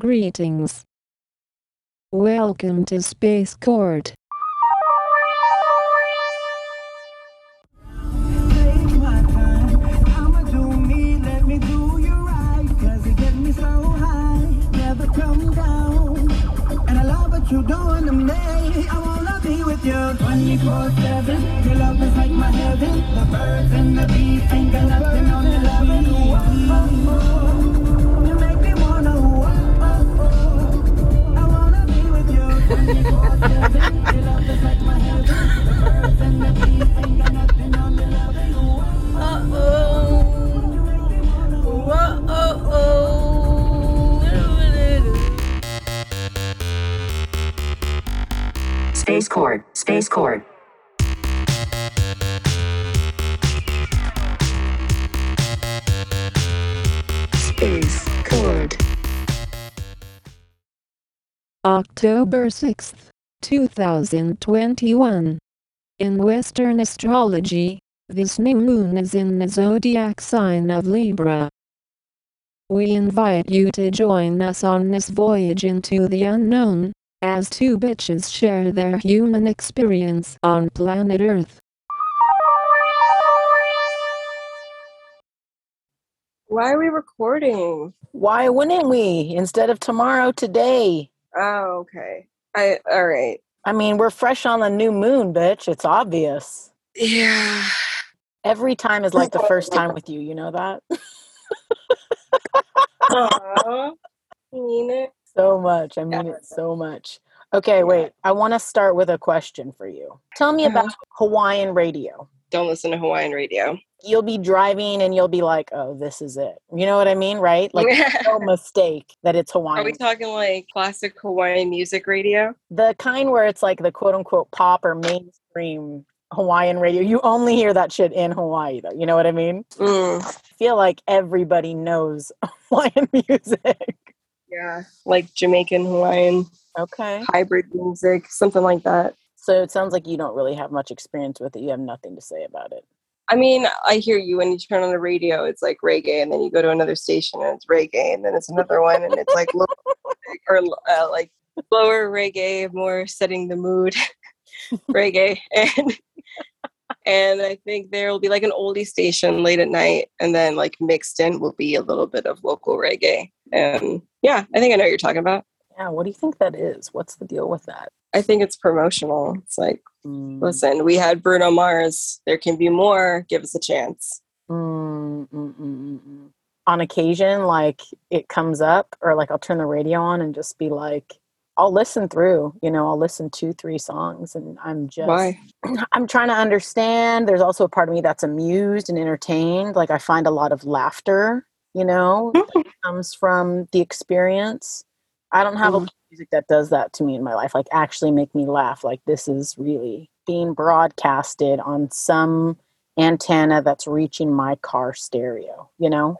Greetings. Welcome to Space Court. You doing. I wanna be with you 24 7. Your love is like my heaven. The birds and the bees ain't got nothing on the loving. Whoa, Space Court, Space Court. October 6th, 2021. In Western astrology, this new moon is in the zodiac sign of Libra. We invite you to join us on this voyage into the unknown, as two bitches share their human experience on planet Earth. Why are we recording? Why wouldn't we? Instead of tomorrow, today. Oh, okay. I all right. I mean, we're fresh on the new moon, bitch. It's obvious. Yeah. Every time is like the first time with you. You know that? Aw, you mean it? so much. I mean it so much. Okay, wait. I want to start with a question for you. Tell me uh-huh. about Hawaiian radio. Don't listen to Hawaiian radio. You'll be driving and you'll be like, oh, this is it. You know what I mean? Right? Like, no mistake that it's Hawaiian. Are we talking like classic Hawaiian music radio? the kind where it's like the quote unquote pop or mainstream Hawaiian radio. You only hear that shit in Hawaii, though. You know what I mean? Mm, I feel like everybody knows Hawaiian music. yeah, like Jamaican Hawaiian Okay. hybrid music, something like that. So it sounds like you don't really have much experience with it. You have nothing to say about it. I mean, I hear you when you turn on the radio, it's like reggae, and then you go to another station and it's reggae, and then it's another one and it's like low, or uh, like lower reggae, more setting the mood reggae, and and I think there will be like an oldie station late at night, and then like mixed in will be a little bit of local reggae, and yeah, I think I know what you're talking about. Yeah. What do you think that is? What's the deal with that? I think it's promotional. It's like, Mm, listen, we had Bruno Mars. There can be more. Give us a chance. mm, mm. On occasion, like it comes up, or like I'll turn the radio on and just be like, I'll listen through, you know, I'll listen two, three songs, and I'm just Why? I'm trying to understand. There's also a part of me that's amused and entertained. Like I find a lot of laughter, you know, comes from the experience. I don't have a Mhm. lot of music that does that to me in my life, like actually make me laugh. Like this is really being broadcasted on some antenna that's reaching my car stereo, you know?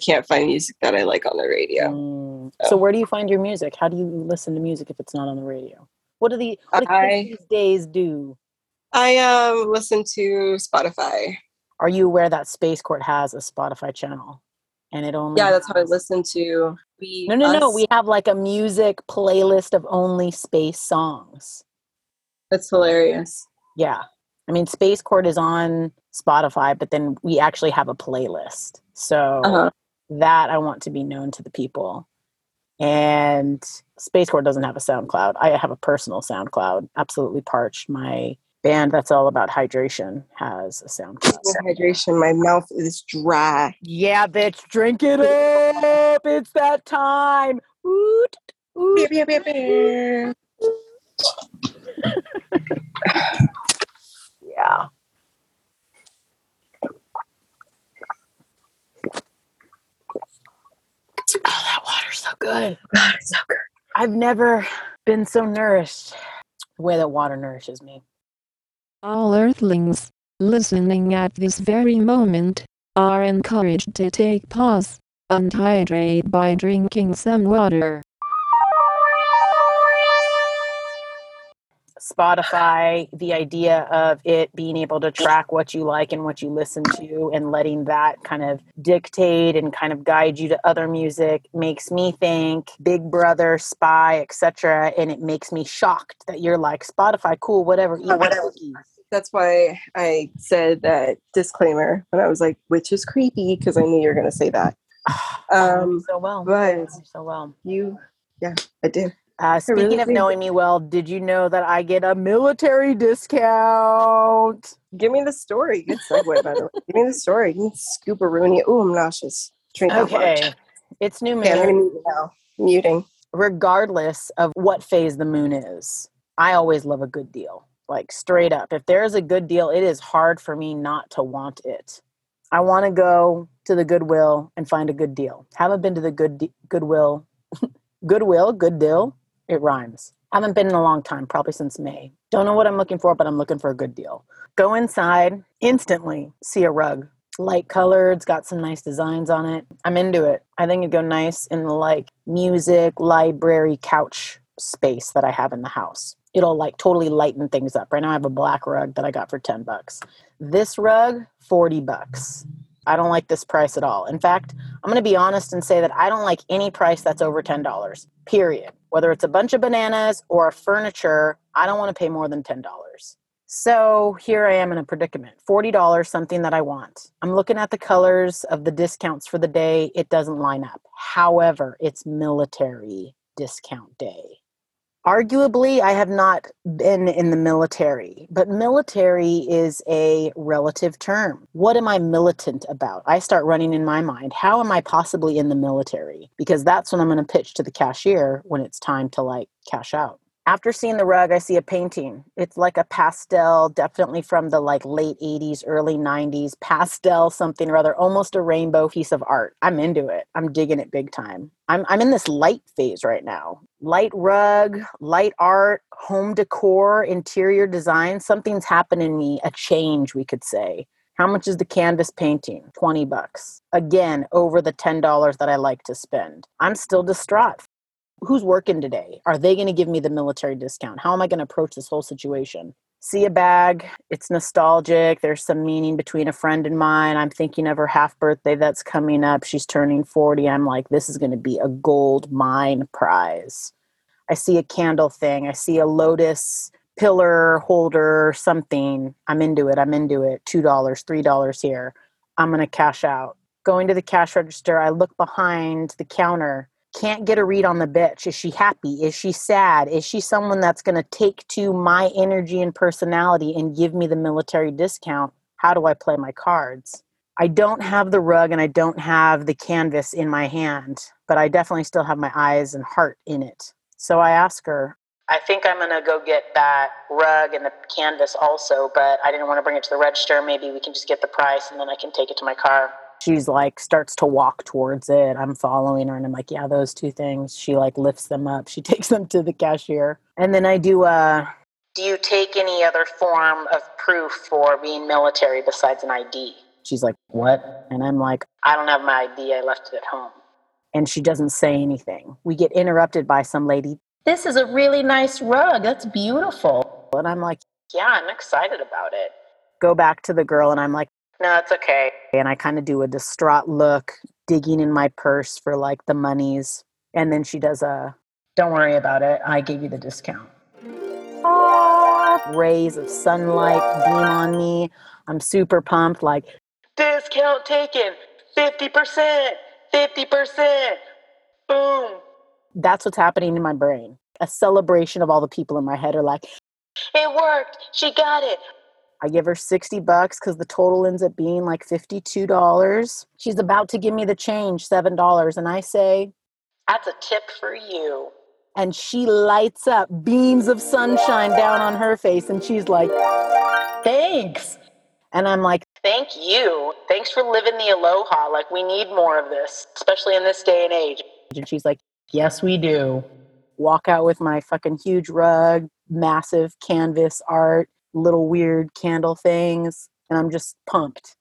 Can't find music that I like on the radio. Mm. So where do you find your music? How do you listen to music if it's not on the radio? What do the what do I- these days do? I um listen to Spotify. Are you aware that Space Court has a Spotify channel? And it only Yeah, that's how I listen to. We, No, no, no. We have like a music playlist of only space songs. That's hilarious. Yeah. I mean, Space Court is on Spotify, but then we actually have a playlist. So Uh-huh. that I want to be known to the people. And Space Court doesn't have a SoundCloud. I have a personal SoundCloud. Absolutely Parched, my band that's all about hydration, has a SoundCloud. Hydration. My mouth is dry. Yeah, bitch, drink it up. It's that time. Oot, oot. Beep, beep, beep. Yeah. Oh, that water's so good. God, it's so good. I've never been so nourished the way that water nourishes me. All earthlings, listening at this very moment, are encouraged to take pause and hydrate by drinking some water. Spotify, the idea of it being able to track what you like and what you listen to and letting that kind of dictate and kind of guide you to other music makes me think Big Brother, Spy, etc. And it makes me shocked that you're like Spotify, cool, whatever, eat cookies. That's why I said that disclaimer when I was like, which is creepy because I knew you were going to say that. Um, so well, but so well. you, yeah, I did. Uh, speaking really of knowing me well, did you know that I get a military discount? Give me the story. Good segue, by the way. Give me the story. Me the. Oh, I'm nauseous. Drink. Okay, it's new Okay, moon. mute now. Muting. regardless of what phase the moon is, I always love a good deal. Like straight up. If there's a good deal, it is hard for me not to want it. I want to go to the Goodwill and find a good deal. Haven't been to the good de- Goodwill. Goodwill, good deal. It rhymes. I Haven't been in a long time, probably since May. Don't know what I'm looking for, but I'm looking for a good deal. Go inside, instantly see a rug. Light colored, it's got some nice designs on it. I'm into it. I think it'd go nice in the like music, library, couch space that I have in the house. It'll like totally lighten things up. Right now I have a black rug that I got for 10 bucks. This rug, 40 bucks. I don't like this price at all. In fact, I'm going to be honest and say that I don't like any price that's over $10. Period. Whether it's a bunch of bananas or furniture, I don't want to pay more than $10. So here I am in a predicament. $40, something that I want. I'm looking at the colors of the discounts for the day. It doesn't line up. However, it's military discount day. Arguably, I have not been in the military, but military is a relative term. What am I militant about? I start running in my mind. How am I possibly in the military? Because that's when I'm going to pitch to the cashier when it's time to like cash out. After seeing the rug, I see a painting. It's like a pastel, definitely from the like late 80s, early 90s, pastel something or other, almost a rainbow piece of art. I'm into it. I'm digging it big time. I'm I'm in this light phase right now. Light rug, light art, home decor, interior design, something's happening in me, a change we could say. How much is the canvas painting? 20 bucks. Again, over the $10 that I like to spend. I'm still distraught who's working today? Are they going to give me the military discount? How am I going to approach this whole situation? See a bag, it's nostalgic. There's some meaning between a friend and mine. I'm thinking of her half birthday that's coming up. She's turning 40. I'm like, this is going to be a gold mine prize. I see a candle thing, I see a lotus pillar holder, something. I'm into it. I'm into it. $2, $3 here. I'm going to cash out. Going to the cash register, I look behind the counter can't get a read on the bitch. Is she happy? Is she sad? Is she someone that's going to take to my energy and personality and give me the military discount? How do I play my cards? I don't have the rug and I don't have the canvas in my hand, but I definitely still have my eyes and heart in it. So I ask her, I think I'm going to go get that rug and the canvas also, but I didn't want to bring it to the register. Maybe we can just get the price and then I can take it to my car she's like starts to walk towards it i'm following her and i'm like yeah those two things. She like lifts them up. She takes them to the cashier. And then i do uh do you take any other form of proof for being military besides an id she's like what? And i'm like i don't have my id i left it at home. And she doesn't say anything. We get interrupted by some lady. This is a really nice rug. That's beautiful. And i'm like yeah i'm excited about it. Go back to the girl and i'm like no, it's okay. And I kind of do a distraught look, digging in my purse for like the monies. And then she does a, don't worry about it. I gave you the discount. Rays of sunlight beam on me. I'm super pumped, like, discount taken 50%, 50%. Boom. That's what's happening in my brain. A celebration of all the people in my head are like, it worked. She got it. I give her 60 bucks because the total ends up being like $52. She's about to give me the change, $7. And I say, That's a tip for you. And she lights up beams of sunshine down on her face. And she's like, Thanks. And I'm like, Thank you. Thanks for living the aloha. Like, we need more of this, especially in this day and age. And she's like, Yes, we do. Walk out with my fucking huge rug, massive canvas art little weird candle things and I'm just pumped.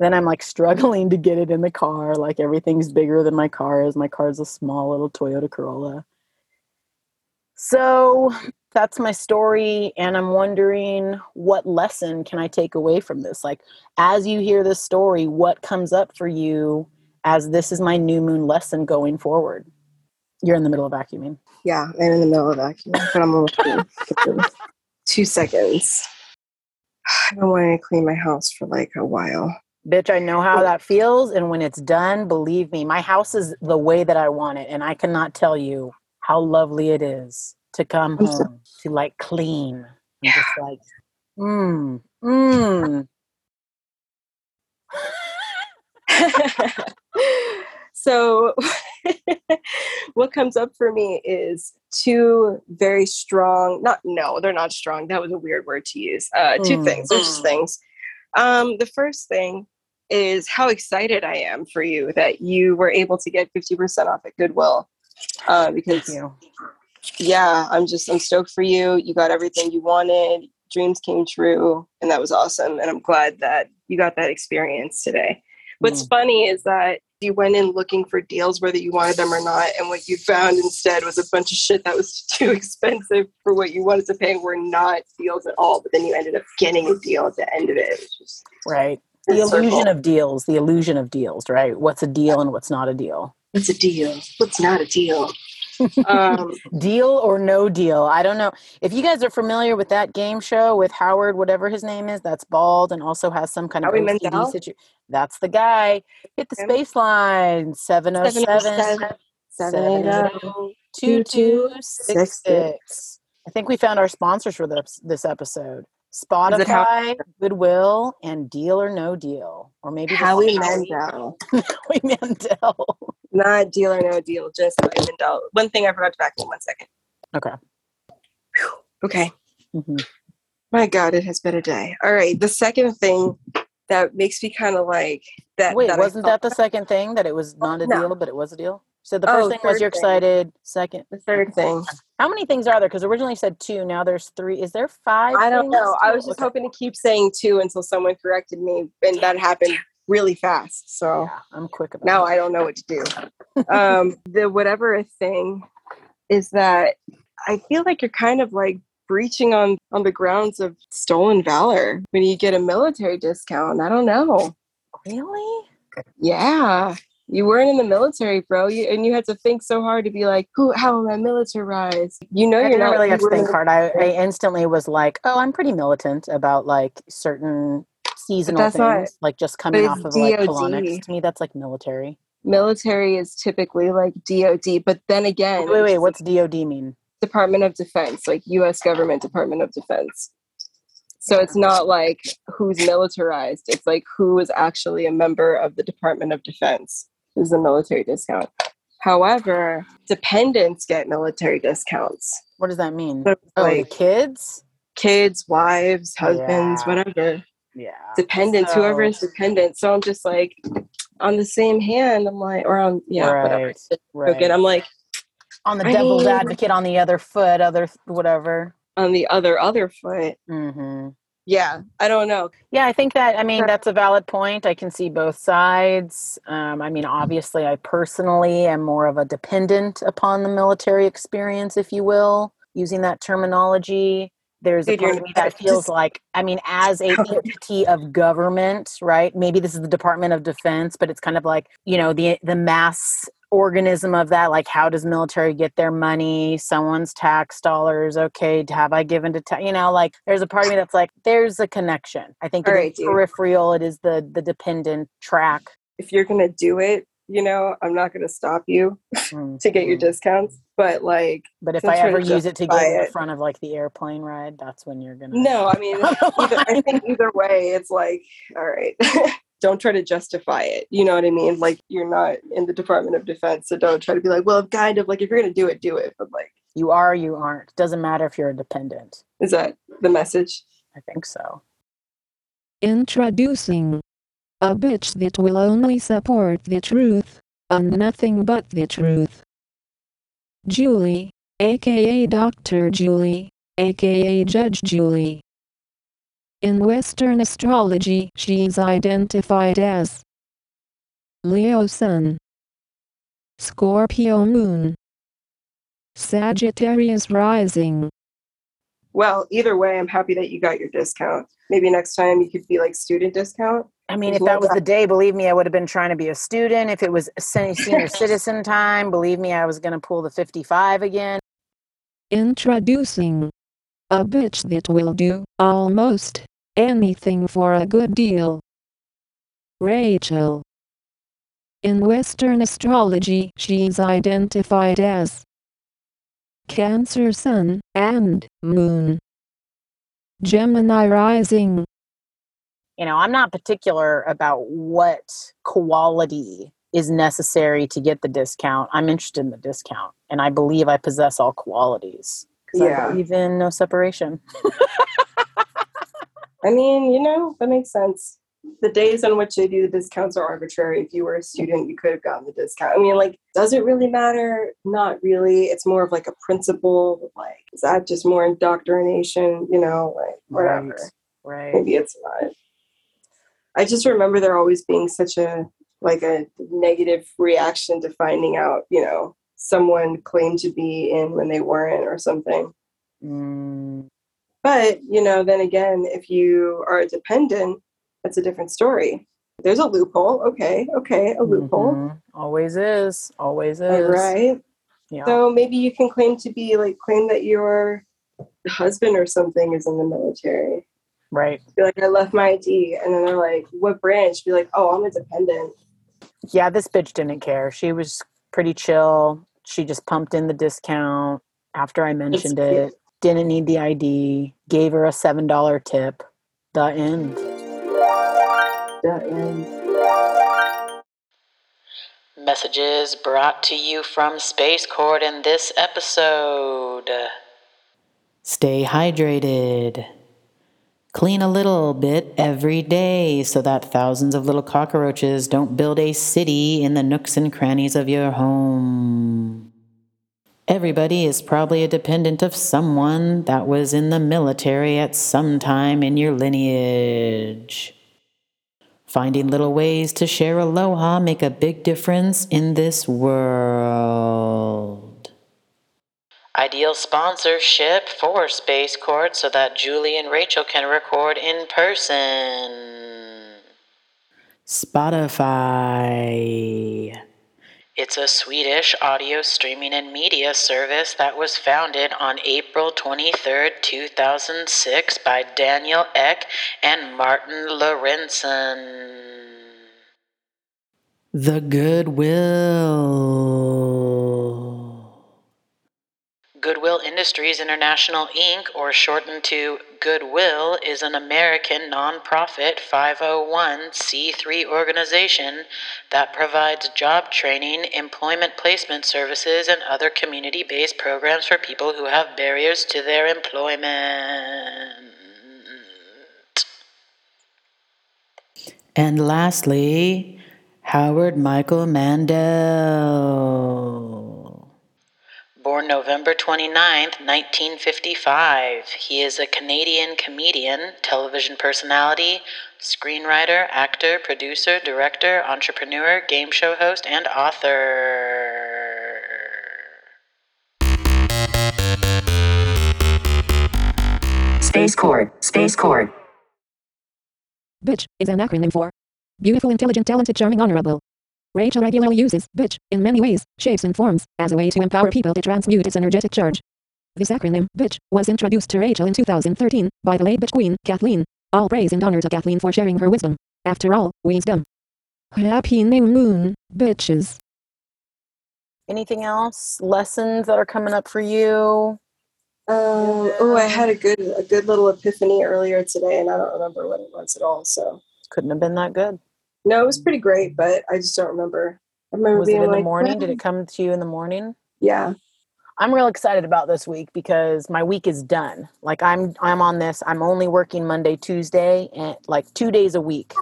Then I'm like struggling to get it in the car. Like everything's bigger than my car is. My car's a small little Toyota Corolla. So that's my story, and I'm wondering what lesson can I take away from this? Like, as you hear this story, what comes up for you as this is my new moon lesson going forward? You're in the middle of vacuuming. Yeah, I'm in the middle of vacuuming, but I'm two seconds. I've been wanting to clean my house for like a while. Bitch, I know how oh. that feels, and when it's done, believe me, my house is the way that I want it, and I cannot tell you how lovely it is to come home to like clean. I'm just like, mmm, mmm. so what comes up for me is two very strong not no they're not strong that was a weird word to use uh two Mm. things there's just things um the first thing is how excited i am for you that you were able to get 50% off at goodwill uh, because yeah i'm just i'm stoked for you you got everything you wanted dreams came true and that was awesome and i'm glad that you got that experience today what's Mm. funny is that you went in looking for deals whether you wanted them or not and what you found instead was a bunch of shit that was too expensive for what you wanted to pay were not deals at all but then you ended up getting a deal at the end of it is Right. The full circle. illusion of deals, the illusion of deals, right? What's a deal and what's not a deal? what's a deal what's not a deal um Deal or no deal? I don't know. If you guys are familiar with that game show with Howard, whatever his name is, that's bald and also has some kind of Howie OCD situation. That's the guy. Hit the space line oh 707 780 2266. I think we found our sponsors for this this episode. Is it How- Spotify, Goodwill, and Deal or No Deal, or maybe Howie Howie- Mandel. Howie Mandel. Not deal or no deal, just Howie Mandel. One thing I forgot to back in one second. Okay. Okay. Mhm. My God, it has been a day. All right. The second thing that makes me kind of like that. Wait, that wasn't thought- that the second thing that it was not a no. deal, but it was a deal? So the Oh, first thing was third you're thing. excited. Second, the third thing? How many things are there? Because originally said two. Now there's three. Is there five? I don't know. I was just Okay. hoping to keep saying two until someone corrected me, and that happened really fast. So Yeah, I'm quick about now it. I don't know what to do. um, the whatever thing is that I feel like you're kind of like breaching on on the grounds of stolen valor when you get a military discount. I don't know. Really? Yeah. You weren't in the military, bro, you, and you had to think so hard to be like, "Who? How am I militarized?" You know, I you're didn't not really have to think hard. I, I instantly was like, oh, I'm pretty militant about like certain seasonal that's not- things, like just coming off of like DoD. colonics. To me, that's like military. Military is typically like DoD, but then again, Wait, wait, wait. What's DOD mean? Department of Defense, like U.S. government Department of Defense. So it's not like who's militarized. It's like who is actually a member of the Department of Defense is a military discount. However, dependents get military discounts. What does that mean? So Oh, like kids. kids, wives, husbands, Yeah. whatever. Yeah. Dependents, whoever is dependent. So I'm just like on the same hand, I'm like, or on yeah, whatever. Right, Just right. joking. I'm like on the I devil's mean- advocate on the other foot, other whatever. on the other other foot. hmm Yeah, I don't know. Yeah, I think that. I mean, that's a valid point. I can see both sides. Um, I mean, obviously, I personally am more of a dependent upon the military experience, if you will, using that terminology. There's a Dude, part of me that feels just- like, I mean, as a entity of government, right? Maybe this is the Department of Defense, but it's kind of like, you know, the the mass organism of that. Like, how does military get their money? Someone's tax dollars. Okay, have I given to, ta- you know, like, there's a part of me that's like, there's a connection. I think it right, peripheral. It is the the dependent track. if you're gonna do it, you know, I'm not gonna stop you to get your Mhm. discounts. But like, But if I ever use it to get justify in front of like the airplane ride, that's when you're gonna. no, I mean, either, I think either way, it's like, all right, don't try to justify it. You know what I mean? Like, you're not in the Department of Defense, so don't try to be like, well, kind of like if you're gonna do it, do it. But like, you are, you aren't. Doesn't matter if you're a dependent. is that the message? I think so. Introducing a bitch that will only support the truth, and nothing but the truth. Julie, aka Dr. Julie, aka Judge Julie. In Western astrology, she is identified as Leo Sun, Scorpio Moon, Sagittarius rising. Well, either way, I'm happy that you got your discount. Maybe next time you could be like student discount. I mean, if that was the day, believe me, I would have been trying to be a student. If it was senior citizen time, believe me, I was going to pull the 55 again. Introducing a bitch that will do almost anything for a good deal. Rachel. In Western astrology, she's identified as Cancer Sun and Moon. Gemini rising. You know, I'm not particular about what quality is necessary to get the discount. I'm interested in the discount, and I believe I possess all qualities. Yeah. I believe in no separation. I mean, you know, that makes sense. The days on which they do the discounts are arbitrary. If you were a student, you could have gotten the discount. I mean, like, does it really matter? Not really. It's more of like a principle. Like, is that just more indoctrination? You know, like, whatever. Right. Maybe it's not. I just remember there always being such a like a negative reaction to finding out, you know, someone claimed to be in when they weren't or something. Mm, But, you know, then again, if you are a dependent, that's a different story. There's a loophole. Okay, okay, a loophole. mhm. Always is. Always is. All right. Yeah. So maybe you can claim to be like claim that your husband or something is in the military. right. Be like, I left my ID. And then they're like, what branch? Be like, oh, I'm a dependent. Yeah, this bitch didn't care. She was pretty chill. She just pumped in the discount after I mentioned it. Didn't need the ID. Gave her a $7 tip. The end. The end. Messages brought to you from Space Court in this episode. Stay hydrated. Clean a little bit every day so that thousands of little cockroaches don't build a city in the nooks and crannies of your home. Everybody is probably a dependent of someone that was in the military at some time in your lineage. Finding little ways to share aloha make a big difference in this world. Ideal sponsorship for Space Court so that Julie and Rachel can record in person. Spotify. It's a Swedish audio streaming and media service that was founded on April 23, 2006 by Daniel Ek and Martin Lorentzon. The Goodwill. Goodwill Industries International Inc., or shortened to Goodwill, is an American nonprofit 501c3 organization that provides job training, employment placement services, and other community based programs for people who have barriers to their employment. And lastly, Howard Michael Mandel. Born November 29th, 1955, he is a Canadian comedian, television personality, screenwriter, actor, producer, director, entrepreneur, game show host, and author. Space Court. Space Court. Bitch is an acronym for Beautiful, Intelligent, Talented, Charming, Honorable. Rachel regularly uses bitch in many ways, shapes, and forms as a way to empower people to transmute its energetic charge. This acronym, bitch, was introduced to Rachel in 2013 by the late bitch queen, Kathleen. All praise and honor to Kathleen for sharing her wisdom. After all, wisdom. Happy new moon, bitches. Anything else? Lessons that are coming up for you? Um, oh, I had a good a good little epiphany earlier today, and I don't remember what it was at all. So Couldn't have been that good. No, it was pretty great, but I just don't remember. I remember Was it being in the like, morning? Did it come to you in the morning? Yeah. I'm real excited about this week because my week is done. Like I'm I'm on this. I'm only working Monday, Tuesday, and like 2 days a week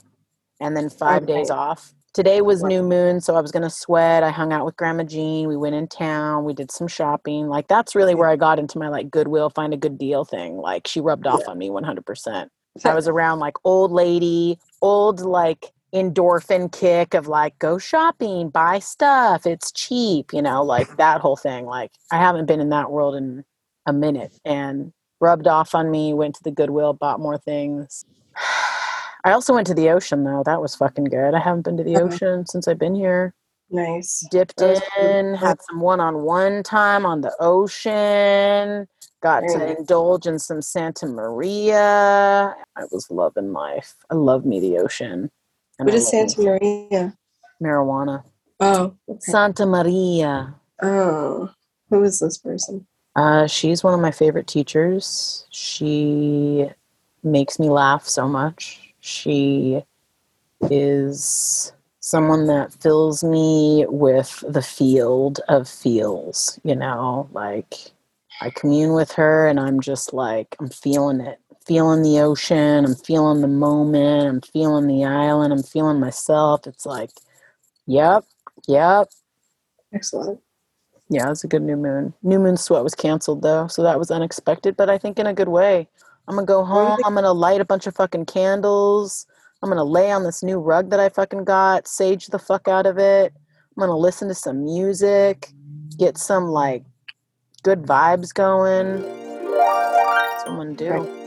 and then 5 days off. Today was new moon, so I was going to sweat. I hung out with Grandma Jean. We went in town. We did some shopping. Like that's really where I got into my like goodwill find a good deal thing. Like she rubbed off on me 100%. I was around like old lady, old like endorphin kick of like go shopping, buy stuff, it's cheap, you know, like that whole thing. Like I haven't been in that world in a minute and rubbed off on me, went to the Goodwill, bought more things. I also went to the ocean though. That was fucking good. I haven't been to the Uh-huh. ocean since I've been here. Nice. Dipped That was good. in, had some one-on-one time on the ocean. Got to indulge in some Santa Maria. I was loving life. I love me the ocean. And What I is love me Santa Maria? marijuana. Oh, okay. Santa Maria. Oh, who is this person? Uh, she's one of my favorite teachers. She makes me laugh so much. She is someone that fills me with the field of feels, you know, like I commune with her and I'm just like, I'm feeling it. Feeling the ocean, I'm feeling the moment, I'm feeling the island, I'm feeling myself. It's like, yep, yep, Excellent. yeah, it was a good new moon. New moon sweat was canceled though, so that was unexpected, but I think in a good way. I'm gonna go home. I'm gonna light a bunch of fucking candles. I'm gonna lay on this new rug that I fucking got, sage the fuck out of it. I'm gonna listen to some music, get some like good vibes going. That's what I'm gonna do.